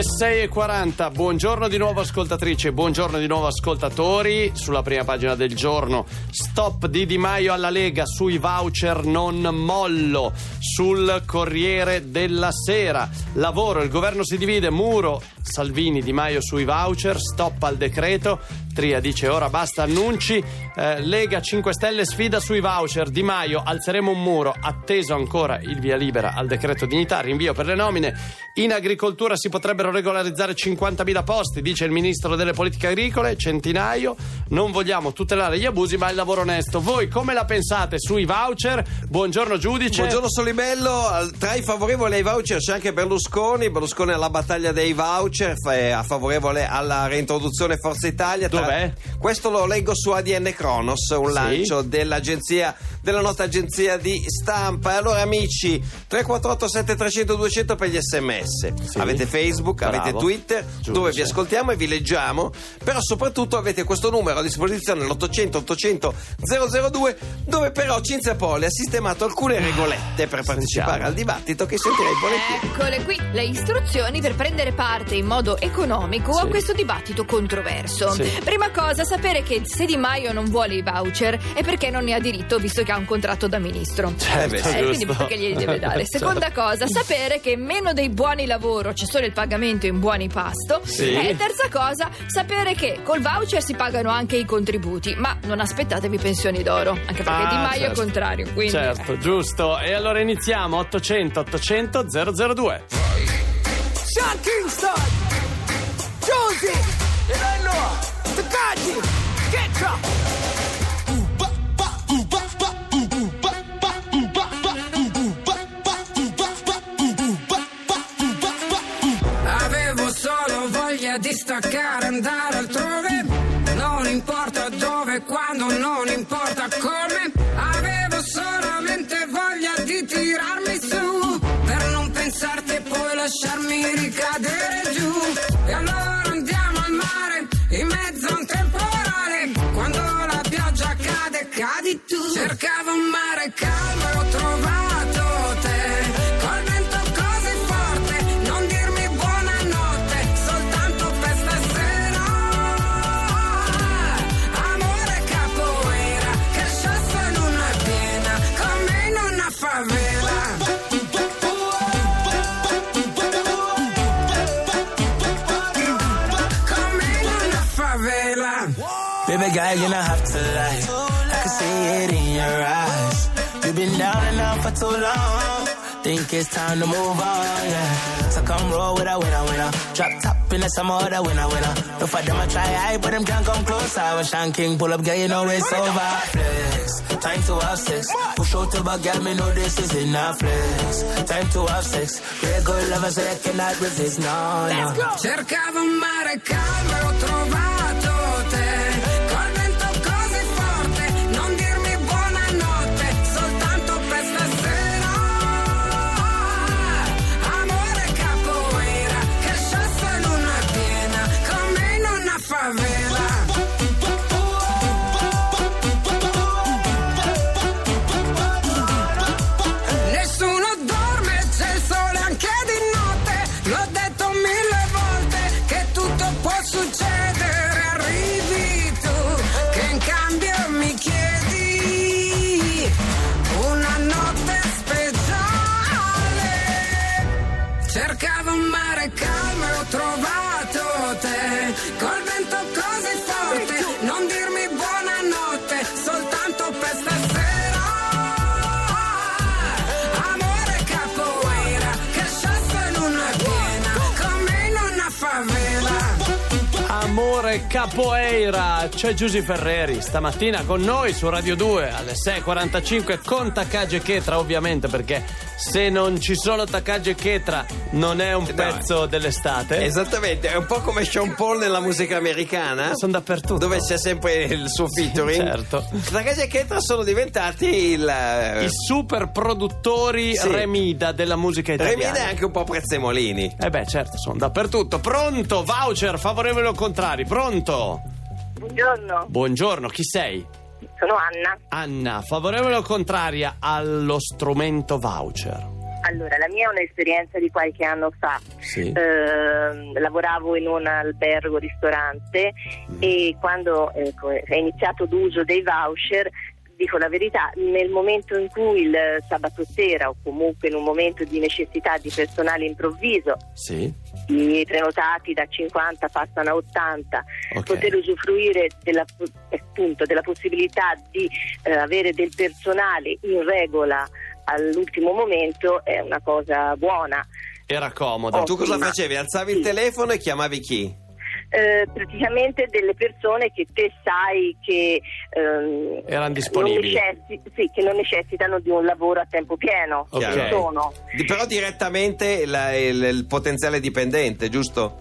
Alle 6.40, buongiorno di nuovo ascoltatrici, buongiorno di nuovo ascoltatori. Sulla prima pagina del giorno, stop di Di Maio alla Lega sui voucher non mollo. Sul Corriere della Sera, lavoro, il governo si divide, muro, Salvini, Di Maio sui voucher, stop al decreto. Tria dice ora basta annunci. Eh, Lega 5 Stelle sfida sui voucher. Di Maio alzeremo un muro. Atteso ancora il via libera al decreto dignità. Rinvio per le nomine. In agricoltura si potrebbero regolarizzare 50.000 posti, dice il ministro delle politiche agricole. Centinaio. Non vogliamo tutelare gli abusi, ma il lavoro onesto. Voi come la pensate sui voucher? Buongiorno giudice. Buongiorno Solibello, Al- tra i favorevoli ai voucher c'è anche Berlusconi, Berlusconi alla battaglia dei voucher, è a favorevole alla reintroduzione Forza Italia. Tra- Dov'è? Questo lo leggo su ADN Kronos, un Sì. lancio dell'agenzia, della nota agenzia di stampa. E allora amici, 348 7300 200 per gli sms. Sì. Avete Facebook, Bravo. avete Twitter, Giudice. dove vi ascoltiamo e vi leggiamo, però soprattutto avete questo numero a disposizione, l'800 800 002, dove però Cinzia Poli ha sistemato alcune regolette per partecipare al dibattito che sentirei volentieri. Eccole qui le istruzioni per prendere parte in modo economico Sì. a questo dibattito controverso. Sì. Prima cosa, sapere che se Di Maio non vuole i voucher è perché non ne ha diritto visto che ha un contratto da ministro. Certo, Eh beh. Eh, quindi perché glieli deve dare? Seconda cosa, sapere che meno dei buoni lavoro c'è solo il pagamento in buoni pasto. Sì. E terza cosa, sapere che col voucher si pagano anche i contributi, ma non aspettatevi pensioni d'oro, anche perché Ah, Di Maio certo. è contrario. Quindi, Certo, giusto. E allora iniziamo 800 800 002. Sean Kingston, Josie, Eleanor, Takagi, Ketra. Staccare, andare altrove. Non importa dove, quando, non importa come. Avevo solamente voglia di tirarmi su. Per non pensarti e poi lasciarmi ricadere Baby girl, you don't have to lie. I can see it in your eyes. You've been down and out for too long. Think it's time to move on, yeah. So come roll with a winner, winner. Drop top in the some other winner, winner. No for them I try high, but them can't come close. I was Sean King, pull up, girl, you know it's over. Flex, time to have sex. Push out to back, girl, me know this is enough. Flex, time to have sex. Real good lovers, so I cannot resist, no, no. Cercavo un mare calmo e trovato Cercavo un mare calmo e ho trovato te. Col Amore Capoeira, c'è Giusy Ferreri stamattina con noi su Radio 2 alle 6.45 con Takagi e Chetra ovviamente perché se non ci sono Takagi e Chetra non è un pezzo dell'estate. Esattamente, è un po' come Sean Paul nella musica americana. Sono dappertutto. Dove c'è sempre il suo featuring. certo. Ragazzi e Ketra sono diventati il. I super produttori Sì. Remida della musica italiana. Remida e anche un po' Prezzemolini. Eh beh, certo, sono dappertutto. Pronto, voucher, favorevole o contrari? Pronto? Buongiorno, Buongiorno, chi sei? sono Anna. Anna, favorevole o contraria allo strumento voucher? Allora, la mia è un'esperienza di qualche anno fa. Sì. Ehm, lavoravo in un albergo ristorante e quando ecco, è iniziato l'uso dei voucher, dico la verità, nel momento in cui il sabato sera o comunque in un momento di necessità di personale improvviso, Sì. i prenotati da 50 passano a 80, Ok. poter usufruire della, appunto, della possibilità di eh, avere del personale in regola all'ultimo momento è una cosa buona. Era comodo. Oh. Tu cosa facevi? Alzavi il Sì. telefono e chiamavi chi? Eh, praticamente delle persone che te sai che ehm, Erano disponibili. non necessi- sì, che non necessitano di un lavoro a tempo pieno. Ok. Ci sono. Di- però direttamente la- il, il potenziale dipendente, giusto?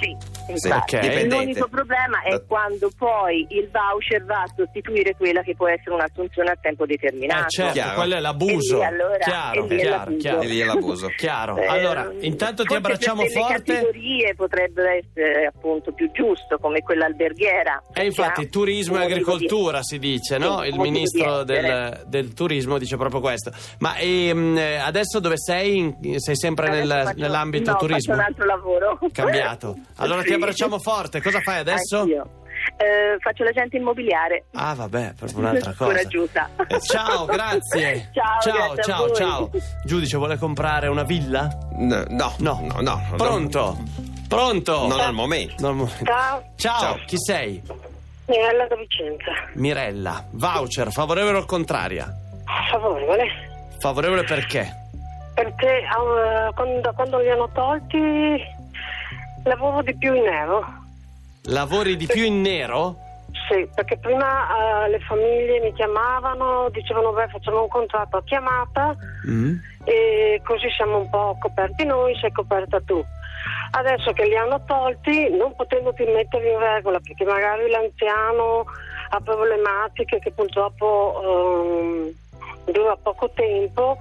Sì, infatti. Ok. Dipendente. L'unico problema è Da- quando poi il voucher va a sostituire quella che può essere un'assunzione a tempo determinato. Eh, certo, Chiaro. quello è l'abuso. E lì allora- chiaro, e lì è chiaro, l'abuso. chiaro. E lì è l'abuso. Chiaro. Eh, Allora, intanto ti abbracciamo per forte. categorie potrebbe essere appunto più giusto, come quella alberghiera. E infatti ha turismo e motivo di- agricoltura si dice, no? Sì, Il ministro di del, del turismo dice proprio questo. Ma ehm, adesso dove sei? Sei sempre nel- faccio- nell'ambito no, turismo? Faccio un altro lavoro. Cambiato. Allora ti Sì. Abbracciamo forte. Cosa fai adesso? Anch'io. Eh, faccio l'agente immobiliare. Ah, vabbè, proprio un'altra cosa. Coraggiosa. Eh, Ciao, grazie. Ciao, ciao, ciao, ciao. Giudice, vuole comprare una villa? No, no, No. no, no. Pronto? Pronto? Non al momento. Non al momento. Ciao, Ciao, Ciao. chi sei? Mirella da Vicenza. Mirella. Voucher, favorevole o contraria? Favorevole. Favorevole perché? Perché eh, quando, quando li hanno tolti lavoro di più in nero. Lavori di più in nero? Sì, perché prima eh, le famiglie mi chiamavano, dicevano beh facciamo un contratto a chiamata Mm. e così siamo un po' coperti noi, sei coperta tu. Adesso che li hanno tolti, non potendo più metterli in regola, perché magari l'anziano ha problematiche che purtroppo ehm, dura poco tempo,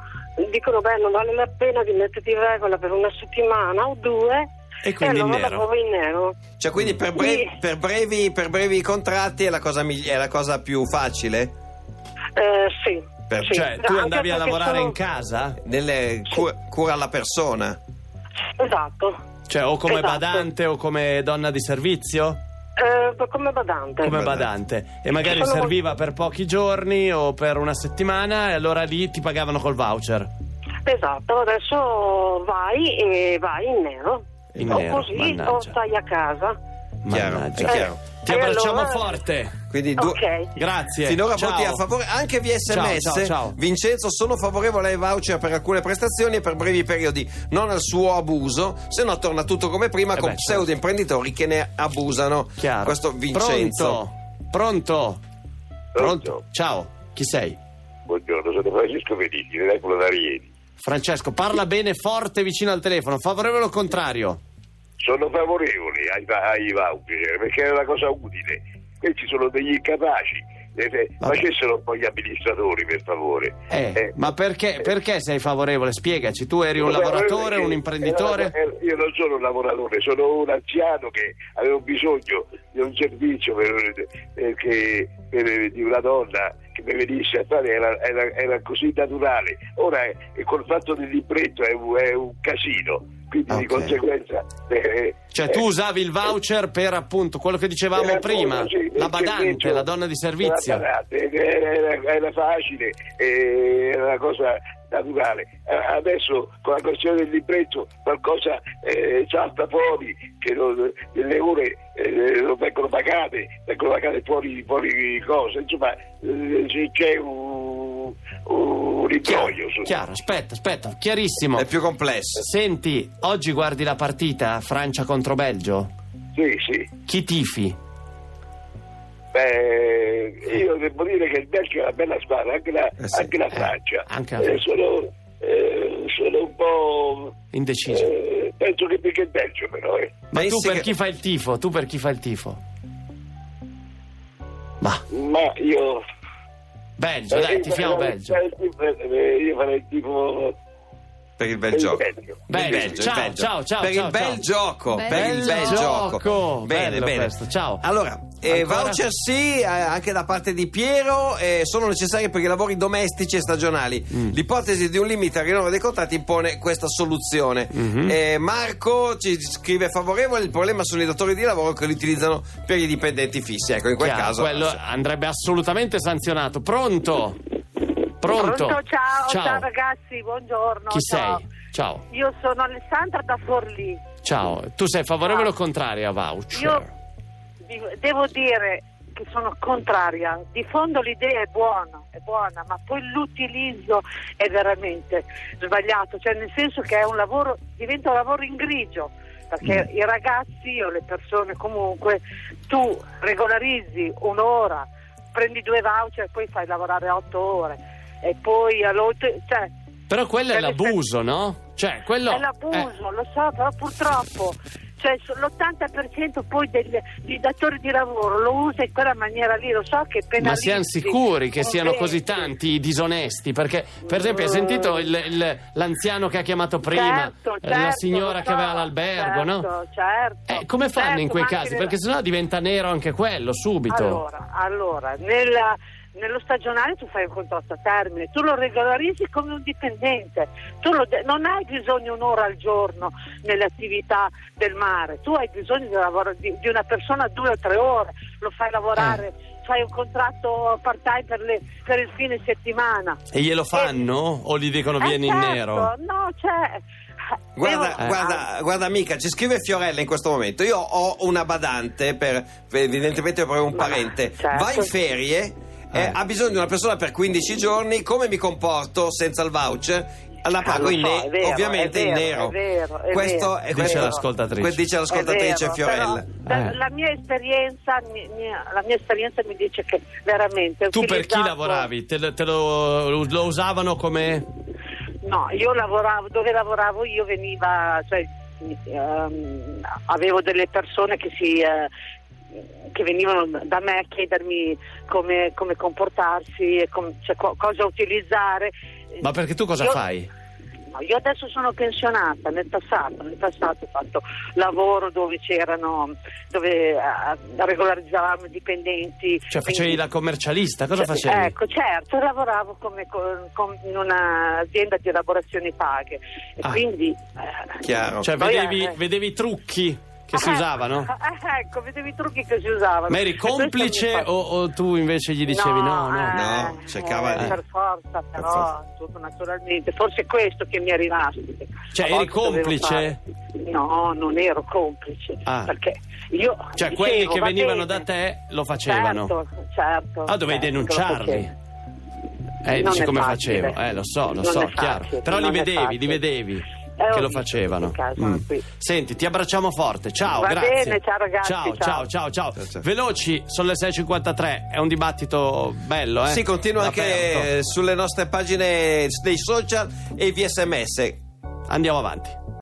dicono beh non vale la pena di metterti in regola per una settimana o due E quindi in allora nero? in nero. Cioè, quindi per, brevi, per brevi, per brevi contratti è la cosa, migli- è la cosa più facile? Eh, sì. Per- sì. Cioè, tu Anche andavi a lavorare sono- in casa? Nelle cu- cura alla persona? Esatto. Cioè, o come Esatto. badante o come donna di servizio? Eh, come badante. Come Badante. badante. E magari Sono- serviva per pochi giorni o per una settimana e allora lì ti pagavano col voucher. Esatto, adesso vai e vai in nero. In o nero, così mannaggia. o stai a casa. Chiaro, Mannaggia. è chiaro. Ti E abbracciamo allora- forte. Quindi due... Ok. Grazie. Finora Ciao. voti a favore anche via sms. Ciao, ciao, ciao. Vincenzo, sono favorevole ai voucher per alcune prestazioni e per brevi periodi, non al suo abuso, se no torna tutto come prima Eh con beh, pseudo imprenditori che ne abusano. Chiaro. Questo Vincenzo. Pronto? Pronto? Pronto? Ciao, chi sei? Buongiorno, sono Francesco Venigni, Recolo da Rieti. Francesco, parla bene forte vicino al telefono, favorevole o contrario? Sono favorevoli ai, ai voucher perché è una cosa utile. Questi sono degli incapaci. Eh. Facessero un po' gli amministratori, per favore. Eh, Eh, ma perché, eh, perché sei favorevole? Spiegaci, tu eri un lavoratore, un imprenditore? era- era- io non sono un lavoratore, sono un anziano che aveva bisogno di un servizio per, perché- per- di una donna che mi venisse a fare, era, era- era così naturale. Ora eh, col fatto del libretto è un, è un casino, quindi di Ok. conseguenza... eh, Cioè eh, tu usavi il voucher per appunto quello che dicevamo prima, sì, la badante, la donna di servizio. badante, era, era- era facile, eh, era una cosa naturale. Eh, Adesso con la questione del libretto qualcosa eh, salta fuori, che non- delle ore eh, non vengono pagate, vengono pagate fuori, fuori cose, insomma eh, c'è- un, un Chiaro, rimbroglio. su- chiaro, aspetta, aspetta, chiarissimo. È più complesso. Senti, oggi guardi la partita Francia contro Belgio? Sì, sì. Chi tifi? Beh, io devo dire che il Belgio è una bella squadra, anche la, Eh sì, anche la eh, Francia. anche la Eh, Francia. sono, eh, sono un po'. Indeciso. eh, penso che più che il Belgio, però. Eh. Ma tu pensi per che- chi fai il tifo? Tu per chi fai il tifo? Ma, Ma io. Belgio, dai, tifiamo Belgio. tifo- Io farei il tipo. Per il bel gioco. Ciao, ciao, ciao, Per ciao, il bel ciao. gioco. Bel per il bel gioco. gioco. Bene, Bello bene. questo, ciao. Allora, eh, voucher sì, eh, anche da parte di Piero, eh, sono necessari per i lavori domestici e stagionali. Mm. L'ipotesi di un limite al rinnovo dei contratti impone questa soluzione. Mhm. Eh, Marco ci scrive favorevole, il problema sono i datori di lavoro che li utilizzano per i dipendenti fissi. Ecco, in quel Chiaro, caso... quello andrebbe assolutamente sanzionato. Pronto? Pronto? ciao, ciao, ragazzi, buongiorno. Chi ciao. sei? Ciao. Io sono Alessandra da Forlì. Ciao. Tu sei favorevole Ciao. o contrario a voucher? Io devo dire che sono contraria. Di fondo l'idea è buona, è buona, ma poi l'utilizzo è veramente sbagliato, cioè nel senso che è un lavoro, diventa un lavoro in grigio. Perché Mm. i ragazzi o le persone comunque, tu regolarizzi un'ora, prendi due voucher e poi fai lavorare otto ore. E poi cioè, Però quello è Cioè, l'abuso, no? Cioè, quello... è l'abuso, eh, lo so, però purtroppo cioè, so- l'80% poi degli, dei datori di lavoro lo usa in quella maniera lì, lo so che penalizzi. Ma siamo sicuri che siano così tanti i disonesti? Perché, per esempio, hai sentito il- il- l'anziano che ha chiamato prima, Certo, eh, la certo, signora lo che so, aveva l'albergo, no? certo, Certo, Eh, come fanno in Certo, quei casi? Perché sennò diventa nero anche quello, subito. Allora, allora nella- nello stagionale tu fai un contratto a termine, tu lo regolarizzi come un dipendente, tu lo de- non hai bisogno un'ora al giorno nelle attività del mare, tu hai bisogno di, lavoro- di- di una persona due o tre ore, lo fai lavorare, fai un contratto part time per, le- per il fine settimana. E glielo fanno? O gli dicono Eh, vieni in certo, nero? No, cioè... Guarda, devo- guarda, guarda amica, ci scrive Fiorella in questo momento. Io ho una badante, per, evidentemente per un parente. certo. Va in ferie, eh, Eh. ha bisogno di una persona per 15 giorni. Come mi comporto senza il voucher? La pago lo in so, ne- è vero, ovviamente in nero. è vero, è questo vero, è vero. l'ascoltatrice. Dice l'ascoltatrice Fiorella. però, Eh. la, mia esperienza, mi- mia- la mia esperienza mi dice che veramente Tu per chi utilizzato- lavoravi? Te, lo- te lo, lo usavano come... No, io lavoravo, dove lavoravo io veniva, cioè, ehm, avevo delle persone che si... eh, che venivano da me a chiedermi come, come comportarsi, e com- cioè, co- cosa utilizzare. Ma perché tu cosa Io- fai? No, io adesso sono pensionata, nel passato, nel passato ho fatto lavoro dove c'erano, dove eh, regolarizzavamo i dipendenti. Cioè facevi Quindi- la commercialista? Cosa Cioè, facevi? Ecco, certo, lavoravo come co- com- in un'azienda di elaborazioni paghe e Ah. quindi... eh, Chiaro. Cioè Poi, vedevi, eh, vedevi i trucchi che si eh, usavano? eh, ecco, vedevi i trucchi che si usavano. Ma eri complice o, o tu invece gli dicevi no, no? eh, No, cercava eh, Per forza, però, forza. tutto naturalmente. Forse è questo che mi è rimasto. Cioè, eri complice? No, non ero complice. Ah. Perché io. Cioè dicevo, quelli che va venivano bene. da te lo facevano? Certo, certo. Ah, dovevi certo, denunciarli? Eh, Non dici è come facile. facevo? Eh, lo so, lo Non so, è chiaro. facile, Però li non è vedevi, li facile. vedevi Eh, che lo facevano. casa, Mm. Senti, ti abbracciamo forte. Ciao, Va grazie. bene, ciao ragazzi, Ciao, ciao. ciao, ciao, ciao. Ciao, ciao. Veloci, sono le 6.53. È un dibattito bello, eh? Sì, continua anche sulle nostre pagine dei social e via sms. Andiamo avanti.